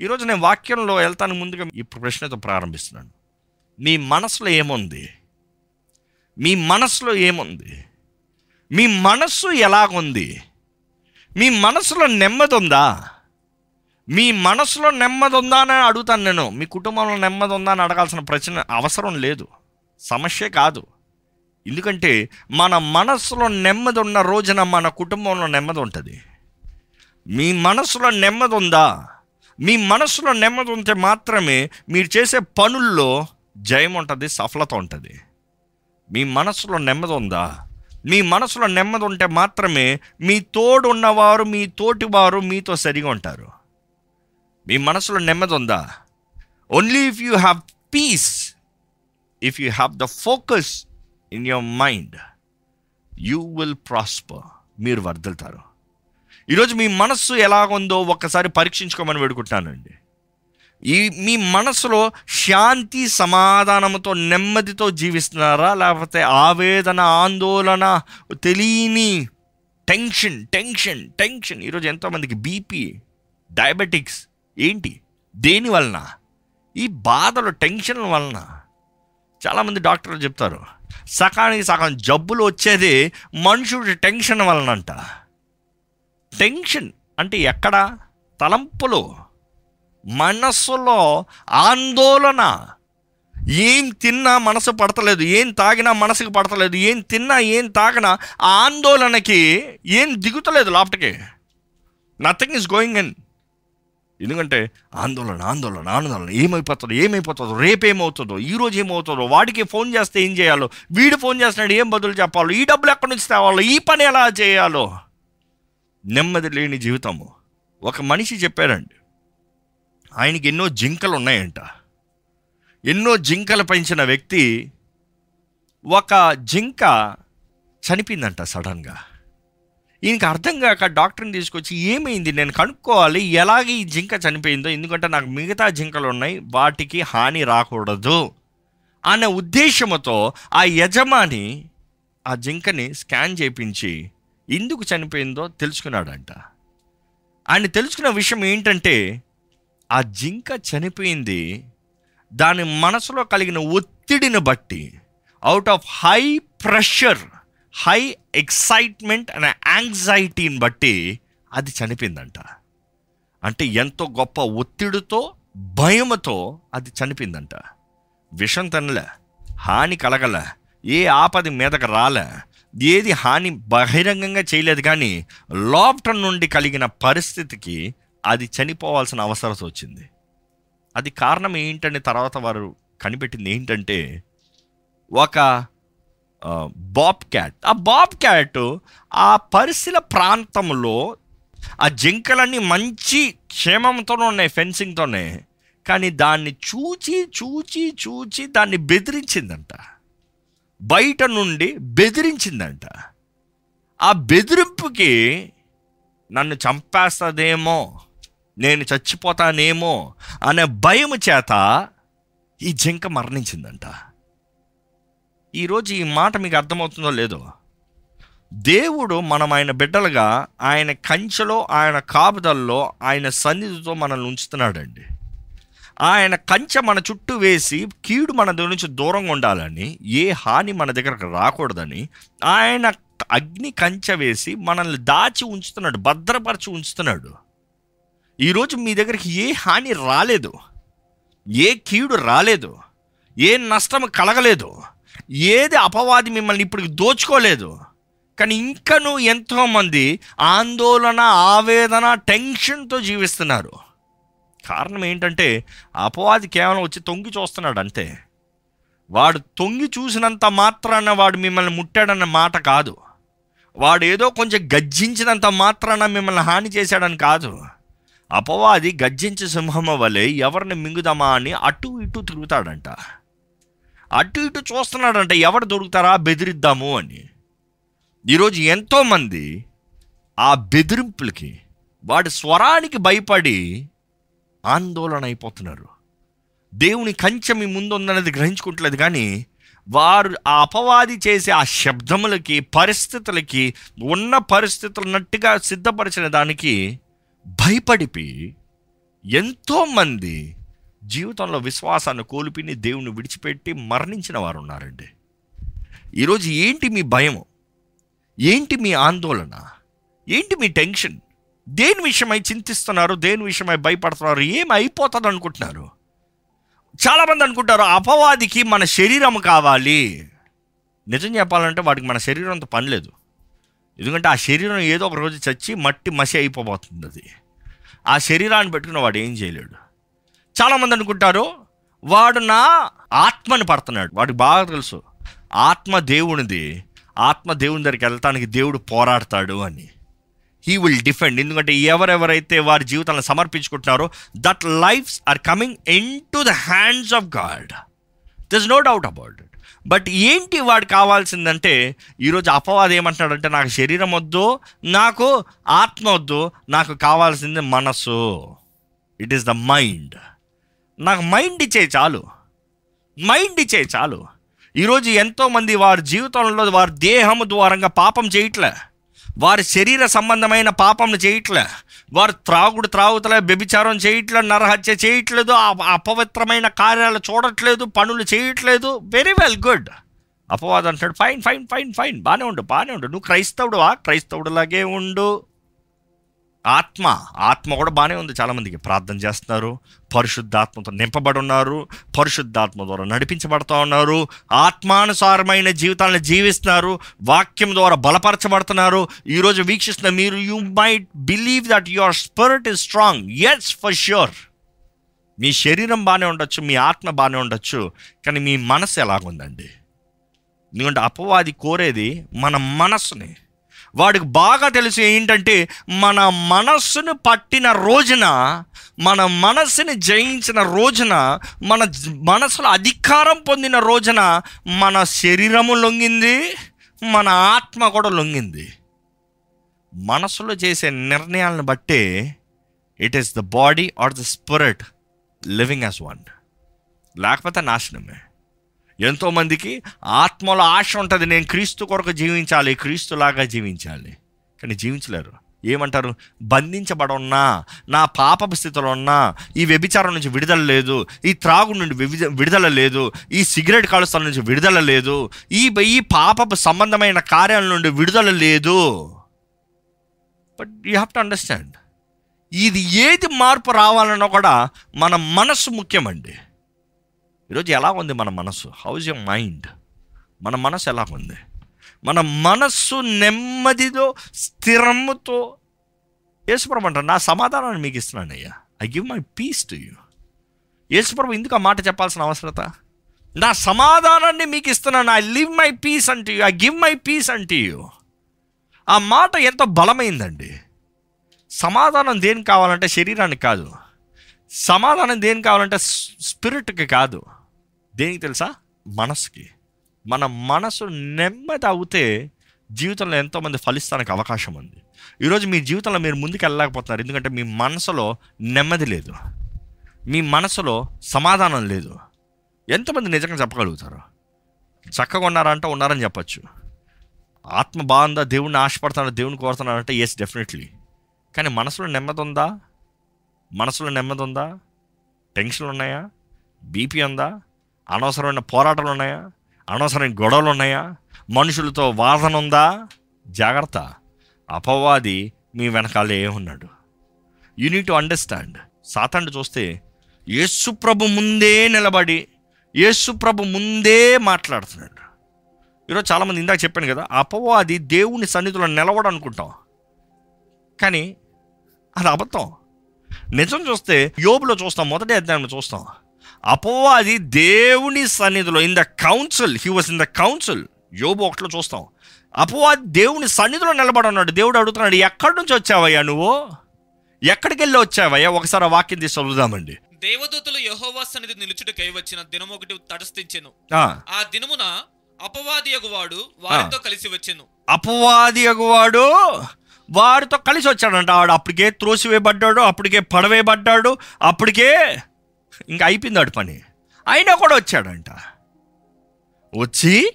ఈరోజు నేను వాక్యంలో వెళ్తాను ముందుగా ఈ ప్రశ్నతో ప్రారంభిస్తున్నాను. మీ మనసులో ఏముంది? మీ మనసులో ఏముంది? మీ మనస్సు ఎలాగుంది? మీ మనసులో నెమ్మది ఉందా మీ మనసులో నెమ్మది ఉందా అని అడుగుతాను నేను. మీ కుటుంబంలో నెమ్మది ఉందా అని అడగాల్సిన ప్రశ్న అవసరం లేదు. సమస్య కాదు. ఎందుకంటే మన మనసులో నెమ్మది ఉన్న రోజున మన కుటుంబంలో నెమ్మది ఉంటుంది మీ మనసులో నెమ్మది ఉందా మీ మనసులో నెమ్మది ఉంటే మాత్రమే మీరు చేసే పనుల్లో జయం ఉంటుంది సఫలత ఉంటుంది. మీ మనసులో నెమ్మది ఉందా? మీ మనసులో నెమ్మది ఉంటే మాత్రమే మీ తోడు ఉన్నవారు మీ తోటి వారు మీతో సరిగా ఉంటారు. మీ మనసులో నెమ్మది ఉందా? Only if you have peace if you have the focus in your mind you will prosper మీరు వర్దలుతారు ఈరోజు మీ మనస్సు ఎలాగుందో ఒక్కసారి పరీక్షించుకోమని వేడుకుంటానండి ఈ మీ మనసులో శాంతి సమాధానంతో నెమ్మదితో జీవిస్తున్నారా? లేకపోతే ఆవేదన ఆందోళన తెలియని టెన్షన్ టెన్షన్ టెన్షన్? ఈరోజు ఎంతోమందికి బీపీ డయాబెటిక్స్ ఏంటి? దేని వలన? ఈ బాధలు టెన్షన్ వలన. చాలామంది డాక్టర్లు చెప్తారు సకానికి సగం జబ్బులు వచ్చేది మనుషుడి టెన్షన్ వలన అంట టెన్షన్ అంటే ఎక్కడ? తలంపులు. మనస్సులో ఆందోళన. ఏం తిన్నా మనసు పడతలేదు ఏం తాగినా మనసుకు పడతలేదు ఏం తిన్నా ఏం తాగినా ఆ ఆందోళనకి ఏం దిగుతలేదు లోపటికి. నథింగ్ ఈజ్ గోయింగ్ ఇన్ ఎందుకంటే ఆందోళన ఆందోళన ఆందోళన. ఏమైపోతుందో ఏమైపోతుందో రేపేమవుతుందో ఈ రోజు ఏమవుతుందో వాడికి ఫోన్ చేస్తే ఏం చేయాలో వీడు ఫోన్ చేస్తున్నాడు ఏం బదులు చెప్పాలో ఈ డబ్బులు ఎక్కడి నుంచి తేవాలో ఈ పని ఎలా చేయాలో. నెమ్మది లేని జీవితము. ఒక మనిషి చెప్పారండి ఆయనకి ఎన్నో జింకలు ఉన్నాయంట. ఎన్నో జింకలు పెంచిన వ్యక్తి ఒక జింక చనిపోయిందంట సడన్గా. ఈయనకి అర్థం కాక డాక్టర్ని తీసుకొచ్చి ఏమైంది? నేను కనుక్కోవాలి. ఎలాగ ఈ జింక చనిపోయిందో? ఎందుకంటే నాకు మిగతా జింకలు ఉన్నాయి. వాటికి హాని రాకూడదు. అనే ఉద్దేశంతో ఆ యజమాని ఆ జింకని స్కాన్ చేయించి ఎందుకు చనిపోయిందో తెలుసుకున్నాడంట. ఆయన తెలుసుకున్న విషయం ఏంటంటే ఆ జింక చనిపోయింది. దాని మనసులో కలిగిన ఒత్తిడిని బట్టి out of high pressure high excitement and యాంగ్జైటీని బట్టి అది చనిపోయిందంట. అంటే ఎంతో గొప్ప ఒత్తిడితో భయముతో అది చనిపోయిందంట. విషం తినలే హాని కలగలే ఏ ఆపది మీదకు రాలే ఏది హాని బహిరంగంగా చేయలేదు కానీ లోపట నుండి కలిగిన పరిస్థితికి అది చనిపోవాల్సిన అవసరం వచ్చింది. అది కారణం ఏంటని తర్వాత వారు కనిపెట్టింది ఏంటంటే ఒక బాబ్ క్యాట్ ఆ బాబ్ క్యాట్ ఆ పరిశీల ప్రాంతంలో ఆ జింకలన్నీ మంచి క్షేమంతోనే ఉన్నాయి ఫెన్సింగ్తోనే. కానీ దాన్ని చూచి చూచి చూచి దాన్ని బెదిరించిందంట. బయట నుండి బెదిరించిందంట. ఆ బెదిరింపుకి నన్ను చంపేస్తుందేమో నేను చచ్చిపోతానేమో అనే భయం చేత ఈ జింక మరణించిందంట. ఈరోజు ఈ మాట మీకు అర్థమవుతుందో లేదో? దేవుడు మనం ఆయన బిడ్డలుగా ఆయన కంచెలో ఆయన కాపుదల్లో ఆయన సన్నిధితో మనల్ని ఉంచుతున్నాడండి. ఆయన కంచె మన చుట్టూ వేసి కీడు మన దగ్గర నుంచి దూరంగా ఉండాలని ఏ హాని మన దగ్గరకు రాకూడదని ఆయన అగ్ని కంచె వేసి మనల్ని దాచి ఉంచుతున్నాడు భద్రపరిచి ఉంచుతున్నాడు. ఈరోజు మీ దగ్గరికి ఏ హాని రాలేదు ఏ కీడు రాలేదు ఏ నష్టం కలగలేదు ఏది అపవాది మిమ్మల్ని ఇప్పుడు దోచుకోలేదు. కానీ ఇంకనూ ఎంతోమంది ఆందోళన ఆవేదన టెన్షన్తో జీవిస్తున్నారు. కారణం ఏంటంటే అపవాది కేవలం వచ్చి తొంగి చూస్తున్నాడు అంతే. వాడు తొంగి చూసినంత మాత్రాన వాడు మిమ్మల్ని ముట్టాడన్న మాట కాదు. వాడు ఏదో కొంచెం గర్జించినంత మాత్రాన మిమ్మల్ని హాని చేశాడని కాదు. అపవాది గర్జించే సింహం వలె ఎవరిని మింగుదామా అని అటు ఇటు తిరుగుతాడంట. అటు ఇటు చూస్తున్నాడంట ఎవరు దొరుకుతారా బెదిరిద్దాము అని. ఈరోజు ఎంతోమంది ఆ బెదిరింపులకి వాడి స్వరానికి భయపడి ఆందోళన అయిపోతున్నారు. దేవుని కంచె మీ ముందు ఉందన్నది గ్రహించుకుంటలేదు కానీ వారు ఆ అపవాది చేసే ఆ శబ్దములకి పరిస్థితులకి ఉన్న పరిస్థితులన్నట్టుగా సిద్ధపరిచిన దానికి భయపడిపి ఎంతోమంది జీవితంలో విశ్వాసాన్ని కోల్పిని దేవుని విడిచిపెట్టి మరణించిన వారు ఉన్నారండి ఈరోజు ఏంటి మీ భయం ఏంటి మీ ఆందోళన? ఏంటి మీ టెన్షన్? దేని విషయమై చింతిస్తున్నారు దేని విషయమై భయపడుతున్నారు ఏం అయిపోతుంది అనుకుంటున్నారు చాలామంది అనుకుంటారు అపవాదికి మన శరీరం కావాలి. నిజం చెప్పాలంటే వాడికి మన శరీరంతో పని లేదు. ఎందుకంటే ఆ శరీరం ఏదో ఒక రోజు చచ్చి మట్టి మసి అయిపోబోతుంది అది. ఆ శరీరాన్ని పెట్టుకున్న వాడు ఏం చేయలేడు. చాలామంది అనుకుంటారు వాడు నా ఆత్మని పడుతున్నాడు. వాడికి బాగా తెలుసు ఆత్మ దేవునిది. ఆత్మ దేవుని దగ్గరికి వెళ్తానికి దేవుడు పోరాడతాడు అని. హీ విల్ డిఫెండ్ ఎందుకంటే ఎవరెవరైతే వారి జీవితాలను సమర్పించుకుంటున్నారో that lives are coming in to the hands of God this no doubt about it but ఏంటి వాడు కావాల్సిందంటే ఈరోజు అపవాదం ఏమంటున్నాడంటే నాకు శరీరం వద్దు నాకు ఆత్మ వద్దు నాకు కావాల్సింది మనసు ఇట్ ఈస్ ద మైండ్ నాకు మైండ్ ఇచ్చే చాలు. మైండ్ ఇచ్చే చాలు. ఈరోజు ఎంతోమంది వారి జీవితంలో వారి దేహము ద్వారంగా పాపం చేయట్లే. వారి శరీర సంబంధమైన పాపంను చేయట్లే. వారు త్రాగుడు త్రాగుతలే వ్యభిచారం చేయట్లేదు నరహత్య చేయట్లేదు అపవిత్రమైన కార్యాలు చూడట్లేదు పనులు చేయట్లేదు. వెరీ వెల్ గుడ్ అపవాదం అంటాడు ఫైన్ ఫైన్ ఫైన్ ఫైన్ బాగానే ఉండు బాగానే ఉండు. నువ్వు క్రైస్తవుడు ఆ క్రైస్తవుడులాగే ఉండు. ఆత్మ ఆత్మ కూడా బాగానే ఉంది చాలామందికి. ప్రార్థన చేస్తున్నారు పరిశుద్ధాత్మతో నింపబడి ఉన్నారు పరిశుద్ధాత్మ ద్వారా నడిపించబడుతూ ఉన్నారు ఆత్మానుసారమైన జీవితాలను జీవిస్తున్నారు వాక్యం ద్వారా బలపరచబడుతున్నారు. ఈరోజు వీక్షిస్తున్న మీరు you might believe that your spirit is strong yes for sure మీ శరీరం బాగానే ఉండొచ్చు మీ ఆత్మ బాగానే ఉండొచ్చు కానీ మీ మనసు ఎలాగుందండి? ఎందుకంటే అపవాది కోరేది మన మనస్సుని. వాడికి బాగా తెలుసు ఏంటంటే మన మనస్సును పట్టిన రోజున మన మనస్సుని జయించిన రోజున మన మనసులో అధికారం పొందిన రోజున మన శరీరము లొంగింది మన ఆత్మ కూడా లొంగింది. మనసులో చేసే నిర్ణయాలను బట్టే it is the body or the spirit living as one లేకపోతే నాశనమే. ఎంతోమందికి ఆత్మలో ఆశ ఉంటుంది నేను క్రీస్తు కొరకు జీవించాలి క్రీస్తులాగా జీవించాలి. కానీ జీవించలేరు. ఏమంటారు? బంధించబడున్నా నా పాపపు స్థితిలో ఉన్నా ఈ వ్యభిచారం నుంచి విడుదల లేదు ఈ త్రాగు నుండి వివిధ- విడుదల లేదు ఈ సిగరెట్ కాలుస్తాల నుంచి విడుదల లేదు ఈ ఈ పాపపు సంబంధమైన కార్యాల నుండి విడుదల లేదు. But you have to understand ఇది ఏది మార్పు రావాలన్నా కూడా మన మనస్సు ముఖ్యమండి. ఈరోజు ఎలా ఉంది మన మనసు? హౌజ్ యువర్ మైండ్ మన మనసు ఎలా ఉంది? మన మనస్సు నెమ్మదితో స్థిరముతో. యేసుప్రభు అంటారు నా సమాధానాన్ని మీకు ఇస్తున్నాను అయ్యా I give my peace to you యేసుప్రభు ఎందుకు ఆ మాట చెప్పాల్సిన అవసరత? నా సమాధానాన్ని మీకు ఇస్తున్నాను. ఐ లివ్ మై పీస్ అంటే you I give my peace అంటే యూ ఆ మాట ఎంతో బలమైందండి. సమాధానం దేనికి కావాలంటే శరీరానికి కాదు. సమాధానం దేనికి కావాలంటే స్పిరిట్కి కాదు. దేనికి తెలుసా? మనసుకి మన మనసు నెమ్మది అవుతే జీవితంలో ఎంతోమంది ఫలిస్తానికి అవకాశం ఉంది. ఈరోజు మీ జీవితంలో మీరు ముందుకు వెళ్ళలేకపోతున్నారు. ఎందుకంటే మీ మనసులో నెమ్మది లేదు. మీ మనసులో సమాధానం లేదు. ఎంతమంది నిజంగా చెప్పగలుగుతారు? చక్కగా ఉన్నారంటే ఉన్నారని చెప్పచ్చు. ఆత్మ బాగుందా? దేవుణ్ణి ఆశపడుతున్నాడు? దేవుని కోరుతున్నారంటే ఎస్ డెఫినెట్లీ కానీ మనసులో నెమ్మది ఉందా? మనసులో నెమ్మది ఉందా? టెన్షన్లు ఉన్నాయా? బీపీ ఉందా? అనవసరమైన పోరాటాలు ఉన్నాయా? అనవసరమైన గొడవలు ఉన్నాయా? మనుషులతో వాదన ఉందా? జాగ్రత్త. అపవాది మీ వెనకాలే ఉన్నాడు. యూ నీడ్ టు అండర్స్టాండ్ సాతాండు చూస్తే యేసుప్రభు ముందే నిలబడి యేసుప్రభు ముందే మాట్లాడుతున్నాడు. ఈరోజు చాలామంది ఇందాక చెప్పాను కదా అపవాది దేవుని సన్నిధిలో నిలవడం అనుకుంటాం. కానీ అది అబద్ధం. నిజం చూస్తే యోబులో చూస్తాం మొదటి అధ్యాయంలో చూస్తాం. అపవాది దేవుని సన్నిధిలో in the council he was in the council యోబు ఒకటిలో చూస్తాం. అపవాది దేవుని సన్నిధిలో నిలబడి ఉన్నాడు. దేవుడు అడుగుతున్నాడు ఎక్కడి నుంచి వచ్చావయ్యా నువ్వు? ఎక్కడికి వెళ్ళి వచ్చావయ్యా? ఒకసారి ఆ వాక్యం తీసి చదువుదామండి. దేవదూతలు యెహోవా సన్నిధి నిలుచుటకై వచ్చిన దినం ఒకటి తటస్థించెను. ఆ, ఆ దినమున అపవాది వాడు వారితో కలిసి వచ్చెను. అపవాది అగువాడు వారితో కలిసి వచ్చాడంట. వాడు అప్పటికే త్రోసివేయబడ్డాడు అప్పటికే పడవేయబడ్డాడు అప్పటికే ఇంకా అయిపోయింది వాడి పని. అయినా కూడా వచ్చాడంట. వచ్చి?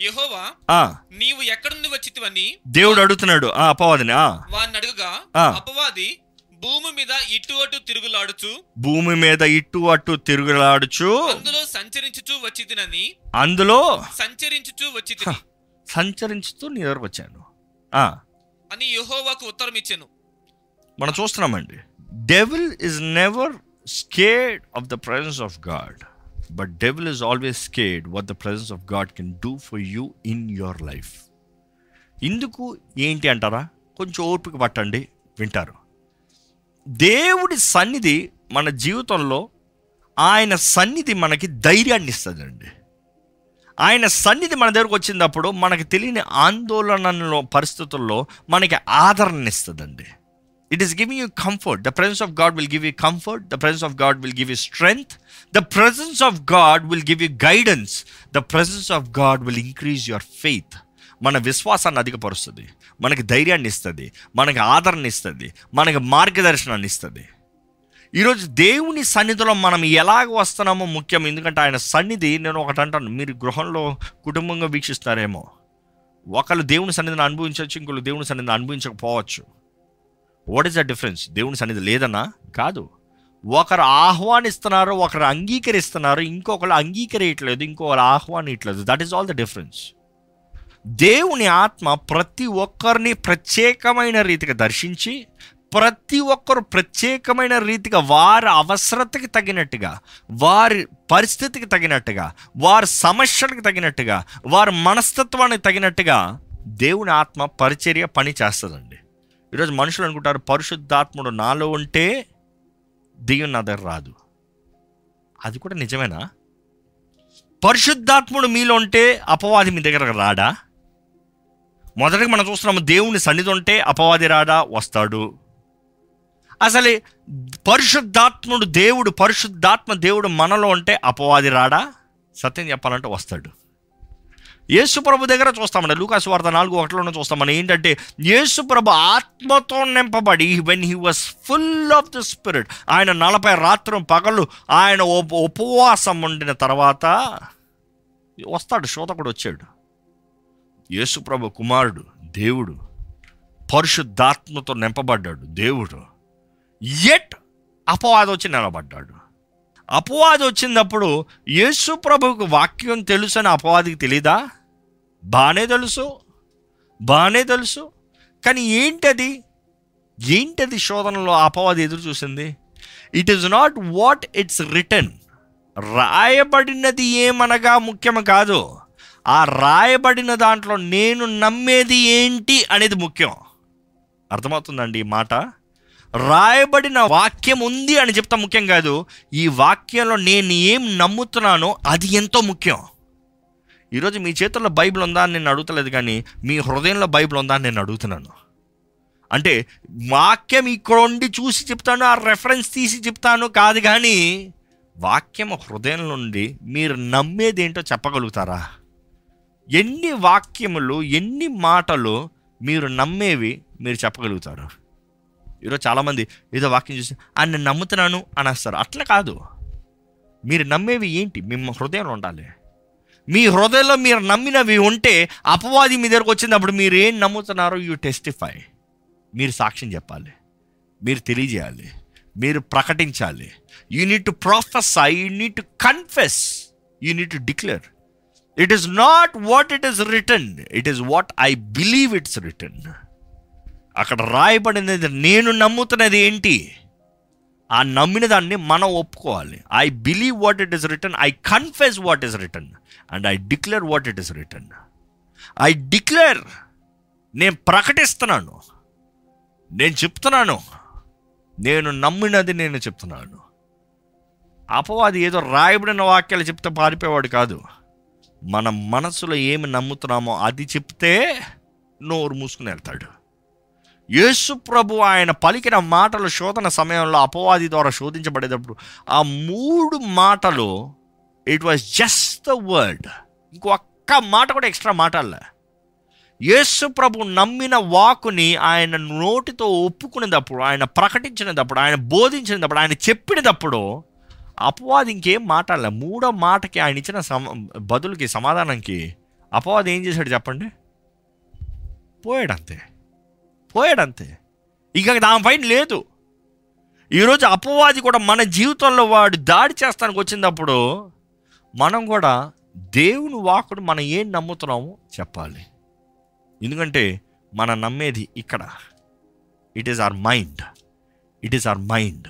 యెహోవా నీవు ఎక్కడి నుండి వచ్చితివని? దేవుడు అడుగుతున్నాడు. ఆ అపవాదిని ఆ. వారిని అడుగుగా. అపవాది భూమి మీద ఇటు అటు తిరుగులాడుచు భూమి మీద ఇటు అటు తిరుగులాడుచు అందులో సంచరించుచు వచ్చి తినని అందులో సంచరించుచు వచ్చి సంచరించుతూ నీ దగ్గరకు వచ్చాను. ఆ, అని యెహోవాకు ఉత్తరం ఇచ్చెను. మనం చూస్తున్నామండి. Devil is never scared of the presence of God but devil is always scared what the presence of God can do for you in your life ఇందుకు ఏంటి అంటారా? కొంచెం ఓపిక పట్టండి వింటారు. దేవుడి సన్నిధి మన జీవితంలో ఆయన సన్నిధి మనకి ధైర్యాన్ని ఇస్తుందండి. ఆయన సన్నిధి మన దగ్గరకు వచ్చినప్పుడు మనకు తెలియని ఆందోళనలో పరిస్థితుల్లో మనకి ఆదరణ ఇస్తుందండి it is giving you comfort the presence of God will give you comfort the presence of God will give you strength the presence of God will give you guidance the presence of God will increase your faith మన విశ్వాసాన్ని అధికపరుస్తుంది. మనకి ధైర్యాన్ని ఇస్తుంది. మనకి ఆదరణ ఇస్తుంది. మనకి మార్గదర్శనాన్ని ఇస్తుంది. ఈరోజు దేవుని సన్నిధిలో మనం ఎలాగ వస్తున్నామో ముఖ్యం. ఎందుకంటే ఆయన సన్నిధి నేను ఒకటి అంటాను. మీరు గృహంలో కుటుంబంగా వీక్షిస్తారేమో. ఒకళ్ళు దేవుని సన్నిధిని అనుభవించవచ్చు ఇంకొకరు దేవుని సన్నిధిని అనుభవించకపోవచ్చు. వాట్ ఈస్ ద డిఫరెన్స్ దేవుని సన్నిధి లేదన్నా? కాదు. ఒకరు ఆహ్వానిస్తున్నారు ఒకరు అంగీకరిస్తున్నారు ఇంకొకరు అంగీకరించట్లేదు ఇంకొకరు ఆహ్వానించట్లేదు that is all the difference దేవుని ఆత్మ ప్రతి ఒక్కరిని ప్రత్యేకమైన రీతిగా దర్శించి ప్రతి ఒక్కరు ప్రత్యేకమైన రీతిగా వారి అవసరతకి తగినట్టుగా వారి పరిస్థితికి తగినట్టుగా వారి సమస్యలకు తగినట్టుగా వారి మనస్తత్వానికి తగినట్టుగా దేవుని ఆత్మ పరిచర్య పని చేస్తుందండి. ఈరోజు మనుషులు అనుకుంటారు పరిశుద్ధాత్ముడు నాలో ఉంటే దెయ్యం నా దగ్గర రాదు. అది కూడా నిజమేనా? పరిశుద్ధాత్ముడు మీలో ఉంటే అపవాది మీ దగ్గర రాడా? మొదటగా మనం చూస్తున్నాము దేవుని సన్నిధి ఉంటే అపవాది రాడా? వస్తాడు. అసలు పరిశుద్ధాత్ముడు దేవుడు పరిశుద్ధాత్మ దేవుడు మనలో ఉంటే అపవాది రాడా? సత్యం చెప్పాలంటే వస్తాడు. యేసుప్రభు దగ్గర చూస్తామండి. లూకాసు వార్త నాలుగు ఒకటిలోనే చూస్తామని ఏంటంటే యేసుప్రభు ఆత్మతో నింపబడి when he was full of the spirit ఆయన నలభై రాత్రం పగలు ఆయన ఉపవాసం ఉండిన తర్వాత వస్తాడు శోధకుడు వచ్చాడు. యేసుప్రభు కుమారుడు దేవుడు పరిశుద్ధాత్మతో నింపబడ్డాడు దేవుడు. ఎట్ అపవాదం వచ్చి నిలబడ్డాడు. అపవాది వచ్చినప్పుడు యేసు ప్రభువుకు వాక్యం తెలుసు అని అపవాదికి తెలీదా? బాగానే తెలుసు బాగానే తెలుసు. కానీ ఏంటది? ఏంటది శోధనలో అపవాది ఎదురు చూసింది? It is not what it's written రాయబడినది ఏమనగా ముఖ్యం కాదు. ఆ రాయబడిన దాంట్లో నేను నమ్మేది ఏంటి అనేది ముఖ్యం. అర్థమవుతుందండి ఈ మాట? రాయబడిన వాక్యం ఉంది అని చెప్తా ముఖ్యం కాదు. ఈ వాక్యంలో నేను ఏం నమ్ముతున్నానో అది ఎంతో ముఖ్యం. ఈరోజు మీ చేతుల్లో బైబిల్ ఉందా అని నేను అడుగుతలేదు కానీ మీ హృదయంలో బైబిల్ ఉందా అని నేను అడుగుతున్నాను. అంటే వాక్యం ఇక్కడ ఉండి చూసి చెప్తాను ఆ రెఫరెన్స్ తీసి చెప్తాను కాదు కానీ వాక్యం హృదయం నుండి మీరు నమ్మేది ఏంటో చెప్పగలుగుతారా? ఎన్ని వాక్యములు ఎన్ని మాటలు మీరు నమ్మేవి మీరు చెప్పగలుగుతారు? ఈరోజు చాలామంది ఏదో వాక్యం చూసి "ఆ, నేను నమ్ముతున్నాను అనేస్తారు. అట్లా కాదు. మీరు నమ్మేవి ఏంటి? మీ హృదయంలో ఉండాలి. మీ హృదయంలో మీరు నమ్మినవి ఉంటే అపవాది మీ దగ్గరకు వచ్చినప్పుడు మీరు ఏం నమ్ముతున్నారో యూ టెస్టిఫై మీరు సాక్ష్యం చెప్పాలి. మీరు తెలియజేయాలి. మీరు ప్రకటించాలి. You need to prophesy you need to confess you need to declare it is not what it is written it is what I believe it's written అక్కడ రాయబడినది నేను నమ్ముతున్నది ఏంటి? ఆ నమ్మిన దాన్ని మనం ఒప్పుకోవాలి. I believe what it is written I confess what is written and I declare what it is written I declare నేను ప్రకటిస్తున్నాను. నేను చెప్తున్నాను. నేను నమ్మినది నేను చెప్తున్నాను. అపవాది ఏదో రాయబడిన వాక్యాలు చెప్తే పారిపోయేవాడు కాదు. మన మనసులో ఏమి నమ్ముతున్నామో అది చెప్తే నోరు మూసుకుని వెళ్తాడు. యేసు ప్రభు ఆయన పలికిన మాటలు శోధన సమయంలో అపవాది ద్వారా శోధించబడేటప్పుడు ఆ మూడు మాటలు it was just the word ఇంకొక్క మాట కూడా ఎక్స్ట్రా మాటలే. యేసు ప్రభు నమ్మిన వాకుని ఆయన నోటితో ఒప్పుకునేటప్పుడు ఆయన ప్రకటించినప్పుడు ఆయన బోధించినప్పుడు ఆయన చెప్పినప్పుడు అపవాది ఇంకేం మాట్లాడలే. మూడో మాటకి ఆయన ఇచ్చిన సమ బదులుకి సమాధానంకి అపవాది ఏం చేశాడు చెప్పండి? పోయాడు అంతే పోయాడు అంతే ఇక దానిపైన లేదు. ఈరోజు అపవాది కూడా మన జీవితంలో వాడు దాడి చేస్తానికి వచ్చినప్పుడు మనం కూడా దేవుని వాకుడు మనం ఏం నమ్ముతున్నామో చెప్పాలి. ఎందుకంటే మనం నమ్మేది ఇక్కడ. It is our mind it is our mind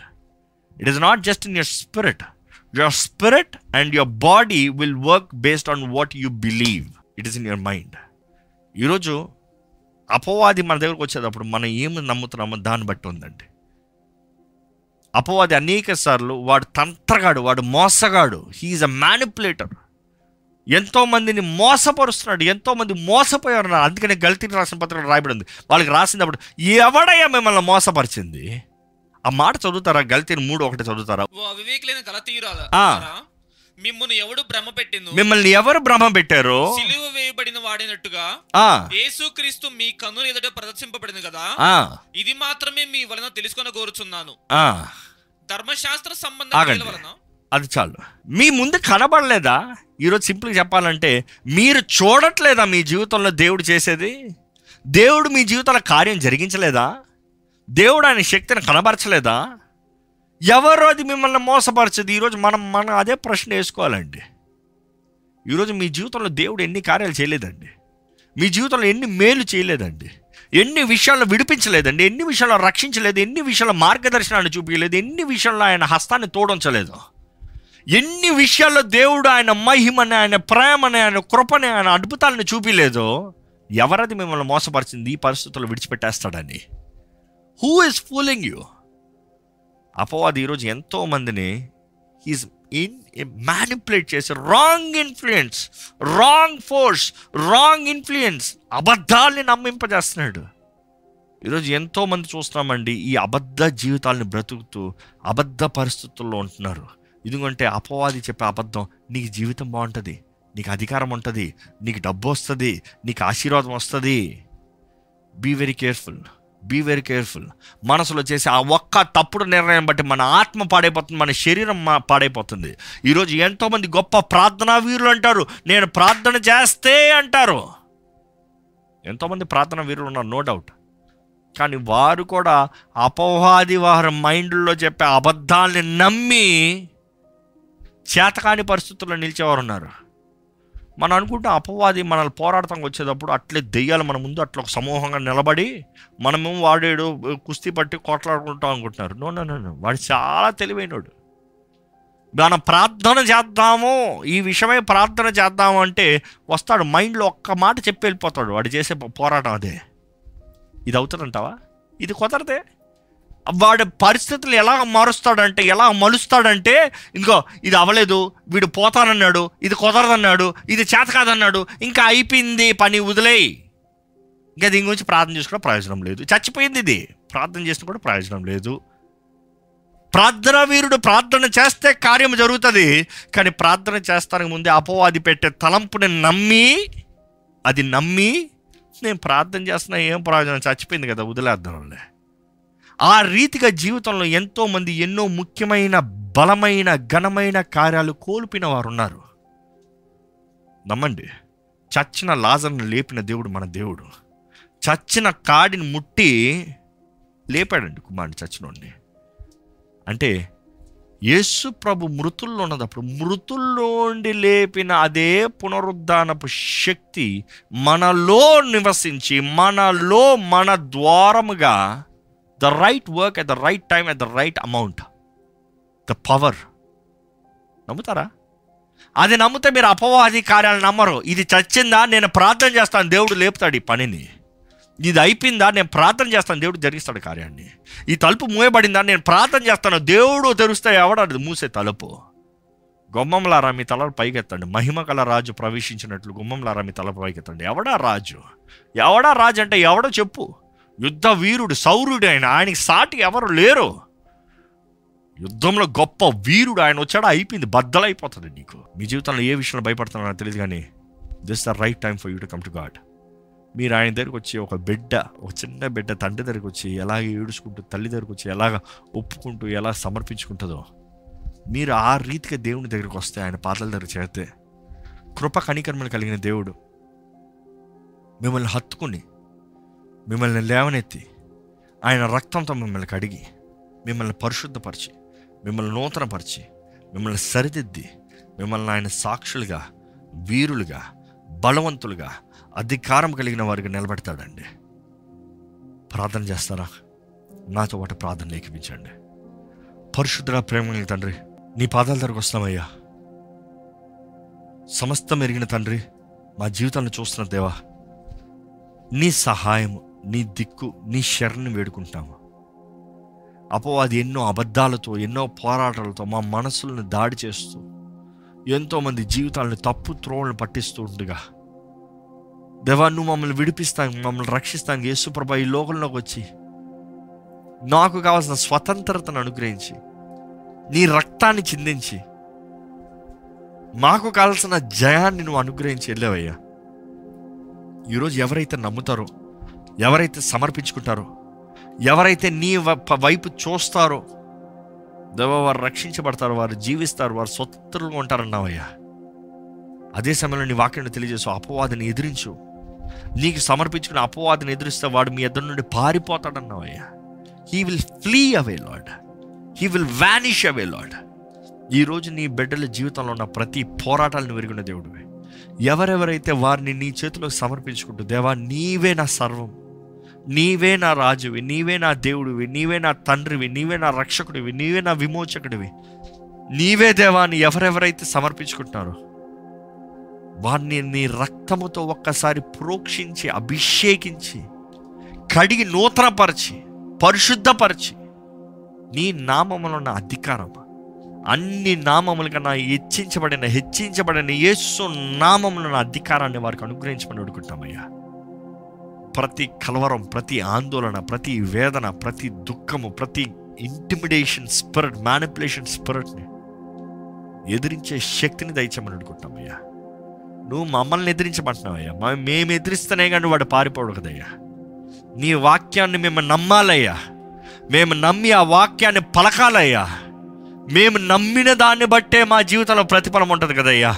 it is not just in your spirit your spirit and your body will work based on what you believe it is in your mind ఈరోజు అపవాది మన దగ్గరకు వచ్చేటప్పుడు మనం ఏమి నమ్ముతున్నామో దాన్ని బట్టి ఉందండి. అపవాది అనేక సార్లు వాడు తంత్రగాడు వాడు మోసగాడు. హీఈస్ అ మ్యానిపులేటర్ ఎంతో మందిని మోసపరుస్తున్నాడు ఎంతో మంది మోసపోయారు. అందుకనే గల్తీ రాసిన పత్రిక రాయబడి ఉంది వాళ్ళకి రాసినప్పుడు ఎవడయ్యా మిమ్మల్ని మోసపరిచింది? ఆ మాట చదువుతారా? గల్తీని మూడు ఒకటి చదువుతారా? మిమ్మును ఎవడు భ్రమ పెట్టిందు మిమ్మల్ని ఎవరు భ్రమ పెట్టారు సిలువ వేయబడిన వాడినట్టుగా ఆ, యేసుక్రీస్తు మీ కన్నుల ఎదుట ప్రదర్శింపబడింది కదా? ఆ, ఇది మాత్రమే మీ వలన తెలుసుకొని కోరుచున్నాను. ఆ. ధర్మశాస్త్ర సంబంధ ఆగండి. అది చాలు. మీ ముందు కనబడలేదా? ఈరోజు సింపుల్గా చెప్పాలంటే మీరు చూడట్లేదా మీ జీవితంలో దేవుడు చేసేది? దేవుడు మీ జీవితంలో కార్యం జరిగించలేదా? దేవుడు ఆయన శక్తిని కనబరచలేదా? ఎవరో అది మిమ్మల్ని మోసపరచదు? ఈరోజు మనం మనం అదే ప్రశ్న వేసుకోవాలండి. ఈరోజు మీ జీవితంలో దేవుడు ఎన్ని కార్యాలు చేయలేదండి. మీ జీవితంలో ఎన్ని మేలు చేయలేదండి. ఎన్ని విషయాల్లో విడిపించలేదండి. ఎన్ని విషయాల్లో రక్షించలేదు. ఎన్ని విషయాల్లో మార్గదర్శనాన్ని చూపించలేదు. ఎన్ని విషయాల్లో ఆయన హస్తాన్ని తోడించలేదు. ఎన్ని విషయాల్లో దేవుడు ఆయన మహిమని ఆయన ప్రేమని ఆయన కృపని ఆయన అద్భుతాలను చూపించలేదో. ఎవరది మిమ్మల్ని మోసపరిచింది? ఈ పరిస్థితుల్లో విడిచిపెట్టేస్తాడని. హూ ఇస్ ఫూలింగ్ యూ అపవాది ఈరోజు ఎంతో మందిని ఈజ్ ఇన్ మ్యానిపులేట్ చేసే wrong influence wrong force wrong influence అబద్ధాల్ని నమ్మింపజేస్తున్నాడు. ఈరోజు ఎంతో మంది చూస్తున్నామండి ఈ అబద్ధ జీవితాలను బ్రతుకుతూ అబద్ధ పరిస్థితుల్లో ఉంటున్నారు. ఎందుకంటే అపవాది చెప్పే అబద్ధం నీకు జీవితం బాగుంటుంది నీకు అధికారం ఉంటుంది నీకు డబ్బు వస్తుంది నీకు ఆశీర్వాదం వస్తుంది. Be very careful be very careful మనసులో చేసే ఆ ఒక్క తప్పుడు నిర్ణయం బట్టి మన ఆత్మ పాడైపోతుంది మన శరీరం పాడైపోతుంది. ఈరోజు ఎంతోమంది గొప్ప ప్రార్థనా వీరులు అంటారు నేను ప్రార్థన చేస్తే అంటారు. ఎంతోమంది ప్రార్థనా వీరులు ఉన్నారు నో డౌట్ కానీ వారు కూడా అపవాది వారి మైండ్లో చెప్పే అబద్ధాల్ని నమ్మి చేతకాని పరిస్థితుల్లో నిలిచేవారు ఉన్నారు మనం అనుకుంటే అపవాది మనల్ని పోరాడతానికి వచ్చేటప్పుడు అట్లే దెయ్యాలు మన ముందు అట్లా ఒక సమూహంగా నిలబడి మనము వాడేడు కుస్తీ పట్టి కొట్లాడుకుంటాం అనుకుంటున్నారు. No no no no. వాడు చాలా తెలివైనడు. మనం ప్రార్థన చేద్దాము. ఈ విషయమై ప్రార్థన చేద్దాము అంటే వస్తాడు మైండ్లో ఒక్క మాట చెప్పి వెళ్ళిపోతాడు. వాడు చేసే పోరాటం అదే. ఇది అవుతుందంటావా? ఇది కుదరదే. వాడి పరిస్థితులు ఎలా మారుస్తాడంటే ఎలా మలుస్తాడంటే ఇదిగో ఇది అవ్వలేదు వీడు పోతానన్నాడు ఇది కుదరదన్నాడు ఇది చేత కాదన్నాడు ఇంకా అయిపోయింది పని వదిలేయి. ఇంకా దీని గురించి ప్రార్థన చేసుకోవడం ప్రయోజనం లేదు. చచ్చిపోయింది ఇది. ప్రార్థన చేసిన కూడా ప్రయోజనం లేదు. ప్రార్థన వీరుడు ప్రార్థన చేస్తే కార్యం జరుగుతుంది కానీ ప్రార్థన చేస్తానికి ముందే అపవాది పెట్టే తలంపుని నమ్మి అది నమ్మి నేను ప్రార్థన చేస్తున్నా ఏం ప్రయోజనం? చచ్చిపోయింది కదా వదిలేద్దాంలే. ఆ రీతిగా జీవితంలో ఎంతోమంది ఎన్నో ముఖ్యమైన బలమైన ఘనమైన కార్యాలు కోల్పోయిన వారు ఉన్నారు నమ్మండి చచ్చిన లాజర్ను లేపిన దేవుడు మన దేవుడు. చచ్చిన కాడిని ముట్టి లేపాడండి కుమారుడు చచ్చినోడిని. అంటే యేసు ప్రభు మృతుల్లో ఉన్నదప్పుడు మృతుల్లోండి లేపిన అదే పునరుద్ధానపు శక్తి మనలో నివసించి మనలో మన ద్వారముగా the right work at the right time at the right amount the power నమ్ముతారా? అది నమ్మితే మీరు అపవాది కార్యాలు నమ్మరు. ఇది చచ్చిందా? నేను ప్రార్థన చేస్తాను. దేవుడు లేపుతాడు ఈ పనిని. ఇది అయిపోయిందా? నేను ప్రార్థన చేస్తాను. దేవుడు జరిగిస్తాడు కార్యాన్ని. ఈ తలుపు మూయబడిందా? నేను ప్రార్థన చేస్తాను. దేవుడు తెరుస్తే ఎవడాడు మూసే తలుపు. గుమ్మంలారా మీ తలలు పైకెత్తండి. మహిమ కల రాజు ప్రవేశించినట్లు గుమ్మంలారా మీ తల పైకెత్తండి. ఎవడా రాజు? ఎవడా రాజు అంటే ఎవడో చెప్పు. యుద్ధ వీరుడు సౌరుడు ఆయన. ఆయనకి సాటి ఎవరు లేరు. యుద్ధంలో గొప్ప వీరుడు ఆయన వచ్చాడా? అయిపోయింది. బద్దలైపోతుంది నీకు. మీ జీవితంలో ఏ విషయంలో భయపడుతున్నారో తెలియదు కానీ this the right time for you to come to God మీరు ఆయన దగ్గరికి వచ్చి ఒక బిడ్డ ఒక చిన్న బిడ్డ తండ్రి దగ్గరికి వచ్చి ఎలాగ ఏడుచుకుంటూ తల్లి దగ్గరికి వచ్చి ఎలాగ ఒప్పుకుంటూ ఎలా సమర్పించుకుంటుందో మీరు ఆ రీతిగా దేవుని దగ్గరికి వస్తే ఆయన పాత్రల దగ్గర చేస్తే కృప కణికర్మలు కలిగిన దేవుడు మిమ్మల్ని హత్తుకుని మిమ్మల్ని లేవనెత్తి ఆయన రక్తంతో మిమ్మల్ని కడిగి మిమ్మల్ని పరిశుద్ధపరిచి మిమ్మల్ని నూతనపరిచి మిమ్మల్ని సరిదిద్ది మిమ్మల్ని ఆయన సాక్షులుగా వీరులుగా బలవంతులుగా అధికారం కలిగిన వారికి నిలబెడతాడండి. ప్రార్థన చేస్తారా? నాతో పాటు ప్రార్థన లేఖించండి. పరిశుద్ధుడా ప్రేమ కలిగిన తండ్రి నీ పాదాల దగ్గరకు వస్తామయ్యా సమస్తం ఎరిగిన తండ్రి మా జీవితాన్ని చూస్తున్న దేవా నీ సహాయము నీ దిక్కు నీ శరణి వేడుకుంటాము. అపవాది ఎన్నో అబద్ధాలతో ఎన్నో పోరాటాలతో మా మనసులను దాడి చేస్తూ ఎంతోమంది జీవితాలను తప్పు త్రోవలను పట్టిస్తూ ఉండగా. దేవా నువ్వు మమ్మల్ని విడిపిస్తాను మమ్మల్ని రక్షిస్తాను యేసుప్రభ ఈ లోకంలోకి వచ్చి నాకు కావాల్సిన స్వతంత్రతను అనుగ్రహించి నీ రక్తాన్ని చిందించి మాకు కావాల్సిన జయాన్ని నువ్వు అనుగ్రహించి వెళ్ళావయ్యా. ఈరోజు ఎవరైతే నమ్ముతారో ఎవరైతే సమర్పించుకుంటారో ఎవరైతే నీ వైపు చూస్తారో దేవ వారు రక్షించబడతారు వారు జీవిస్తారు వారు స్వతంత్రులుగా ఉంటారన్నావయ్యా. అదే సమయంలో నీ వాక్యాన్ని తెలియజేసు అపవాదిని ఎదిరించు. నీకు సమర్పించుకున్న అపవాదిని ఎదిరిస్తే వాడు మీ ఇద్దరు నుండి పారిపోతాడన్నావయ్యా. He will flee away lord he will vanish away lord ఈరోజు నీ బిడ్డల జీవితంలో ఉన్న ప్రతి పోరాటాలను విరిగిన దేవుడివి. ఎవరెవరైతే వారిని నీ చేతిలో సమర్పించుకుంటూ దేవా నీవే నా సర్వం. నీవే నా రాజువి నీవే నా దేవుడివి నీవే నా తండ్రివి నీవే నా రక్షకుడివి నీవే నా విమోచకుడివి. నీవే దేవాన్ని ఎవరెవరైతే సమర్పించుకుంటున్నారో వారిని నీ రక్తముతో ఒక్కసారి ప్రోక్షించి అభిషేకించి కడిగి నూతనపరిచి పరిశుద్ధపరిచి నీ నామములన్న అధికారం. అన్ని నామములకన్నా హెచ్చించబడిన హెచ్చించబడిన యేసు నామములో ఉన్న అధికారాన్ని వారికి అనుగ్రహించమని అడుగుతామయ్యా ప్రతి కలవరం ప్రతి ఆందోళన ప్రతి వేదన ప్రతి దుఃఖము ప్రతి ఇంటిమిడేషన్ స్పిరిట్ మ్యానిపులేషన్ స్పిరిట్ని ఎదిరించే శక్తిని దయచేమని అనుకుంటామయ్యా నువ్వు మమ్మల్ని ఎదిరించమంటున్నావయ్యా. మేము ఎదిరిస్తేనే కానీ వాడు పారిపోడు కదయ్యా. నీ వాక్యాన్ని మేము నమ్మాలయ్యా. మేము నమ్మి ఆ వాక్యాన్ని పలకాలయ్యా. మేము నమ్మిన దాన్ని బట్టే మా జీవితంలో ప్రతిఫలం ఉంటుంది కదయ్యా.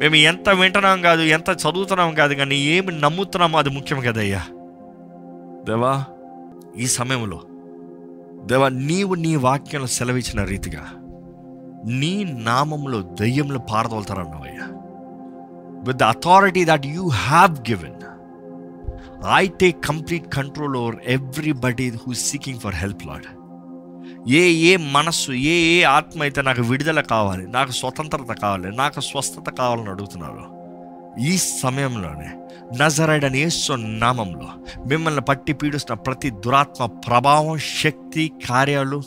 మేము ఎంత వింటున్నాం కాదు ఎంత చదువుతున్నాం కాదు కానీ ఏమి నమ్ముతున్నామో అది ముఖ్యం కదయ్యా. దేవా ఈ సమయంలో దేవా నీవు నీ వాక్యంలో సెలవిచ్చిన రీతిగా నీ నామంలో దయ్యంలో పారదోలుతారన్నావయ్యా. With the authority that you have given I take complete control over everybody who seeking for help lord ఏ ఏ మనస్సు ఏ ఏ ఆత్మ అయితే నాకు విడుదల కావాలి నాకు స్వతంత్రత కావాలి నాకు స్వస్థత కావాలని అడుగుతున్నారు ఈ సమయంలోనే నజరైడని అని యేసు నామంలో మిమ్మల్ని పట్టి పీడిస్తున్న ప్రతి దురాత్మ ప్రభావం శక్తి కార్యాలు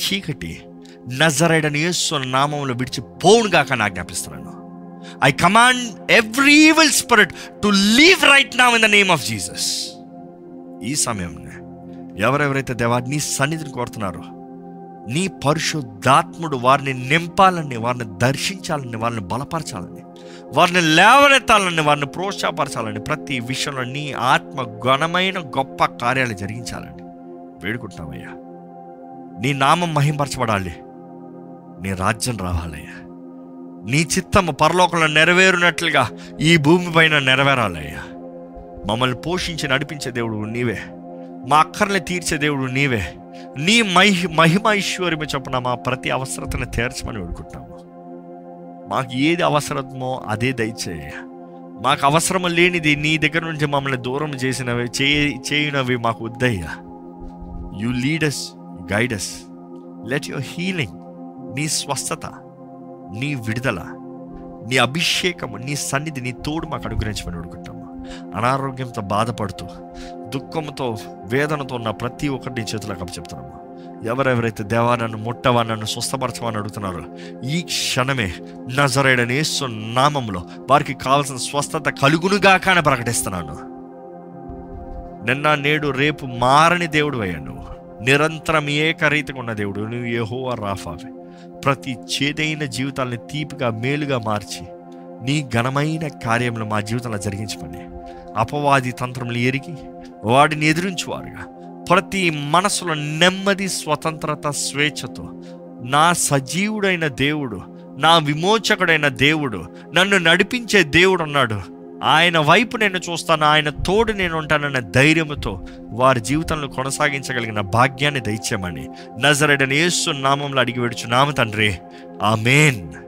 చీకటి నజరైడ్ అని యేసు నామంలో విడిచి పోవునుగాక నా జ్ఞాపిస్తున్నాను I command every evil spirit to leave right NAM in the name of Jesus ఈ సమయంలో ఎవరెవరైతే దేవాన్ని నీ సన్నిధిని కోరుతున్నారో నీ పరిశుద్ధాత్ముడు వారిని నింపాలని వారిని దర్శించాలని వారిని బలపరచాలని వారిని లేవనెత్తాలని వారిని ప్రోత్సాహపరచాలని ప్రతి విషయంలో నీ ఆత్మ ఘనమైన గొప్ప కార్యాలు జరిగించాలని వేడుకుంటామయ్యా నీ నామం మహింపరచబడాలి. నీ రాజ్యం రావాలయ్యా. నీ చిత్తము పరలోకంలో నెరవేరునట్లుగా ఈ భూమి పైన నెరవేరాలయ్యా. మమ్మల్ని పోషించి నడిపించే దేవుడు నీవే. మా అక్కర్ని తీర్చే దేవుడు నీవే. నీ మహి మహిమైశ్వర్యము చొప్పున మా ప్రతి అవసరతను తీర్చమని వేడుకుంటాము. మాకు ఏది అవసరమో అదే దయచేయ. మాకు అవసరం లేనిది నీ దగ్గర నుంచి మమ్మల్ని దూరం చేసినవి చేయ చేయనవి మాకు వద్దయ్యా. You lead us guide us let your healing నీ స్వస్థత నీ విడుదల నీ అభిషేకము నీ సన్నిధి నీ తోడు మాకు అనుగ్రహించమని వేడుకుంటాం అనారోగ్యంతో బాధపడుతూ దుఃఖంతో వేదనతో ఉన్న ప్రతి ఒక్కటి నీ చేతులకు చెప్తున్నాము ఎవరెవరైతే దేవా నన్ను ముట్టవా నన్ను స్వస్థపరచమని అడుగుతున్నారో ఈ క్షణమే నజరేడని యేసు నామంలో వారికి కావాల్సిన స్వస్థత కలుగునుగా అని ప్రకటిస్తున్నాను. నిన్న నేడు రేపు మారని దేవుడు అయ్యా నువ్వు. నిరంతరం ఏకరీతిగా ఉన్న దేవుడు నువ్వు ఏహో రాఫావే. ప్రతి చేదైన జీవితాల్ని తీపిగా మేలుగా మార్చి నీ ఘనమైన కార్యములు మా జీవితంలో జరిగించమని. అపవాది తంత్రములు ఎరిగి వాడిని ఎదిరించువారుగా. ప్రతి మనసులో నెమ్మది స్వతంత్రత స్వేచ్ఛతో నా సజీవుడైన దేవుడు నా విమోచకుడైన దేవుడు నన్ను నడిపించే దేవుడు ఉన్నాడు. ఆయన వైపు నేను చూస్తాను ఆయన తోడు నేను ఉంటానన్న ధైర్యంతో వారి జీవితంలో కొనసాగించగలిగిన భాగ్యాన్ని దయచేయమని. నజరడని యేసు నామంలో అడిగి వేడుచు నామ తండ్రి. ఆమెన్.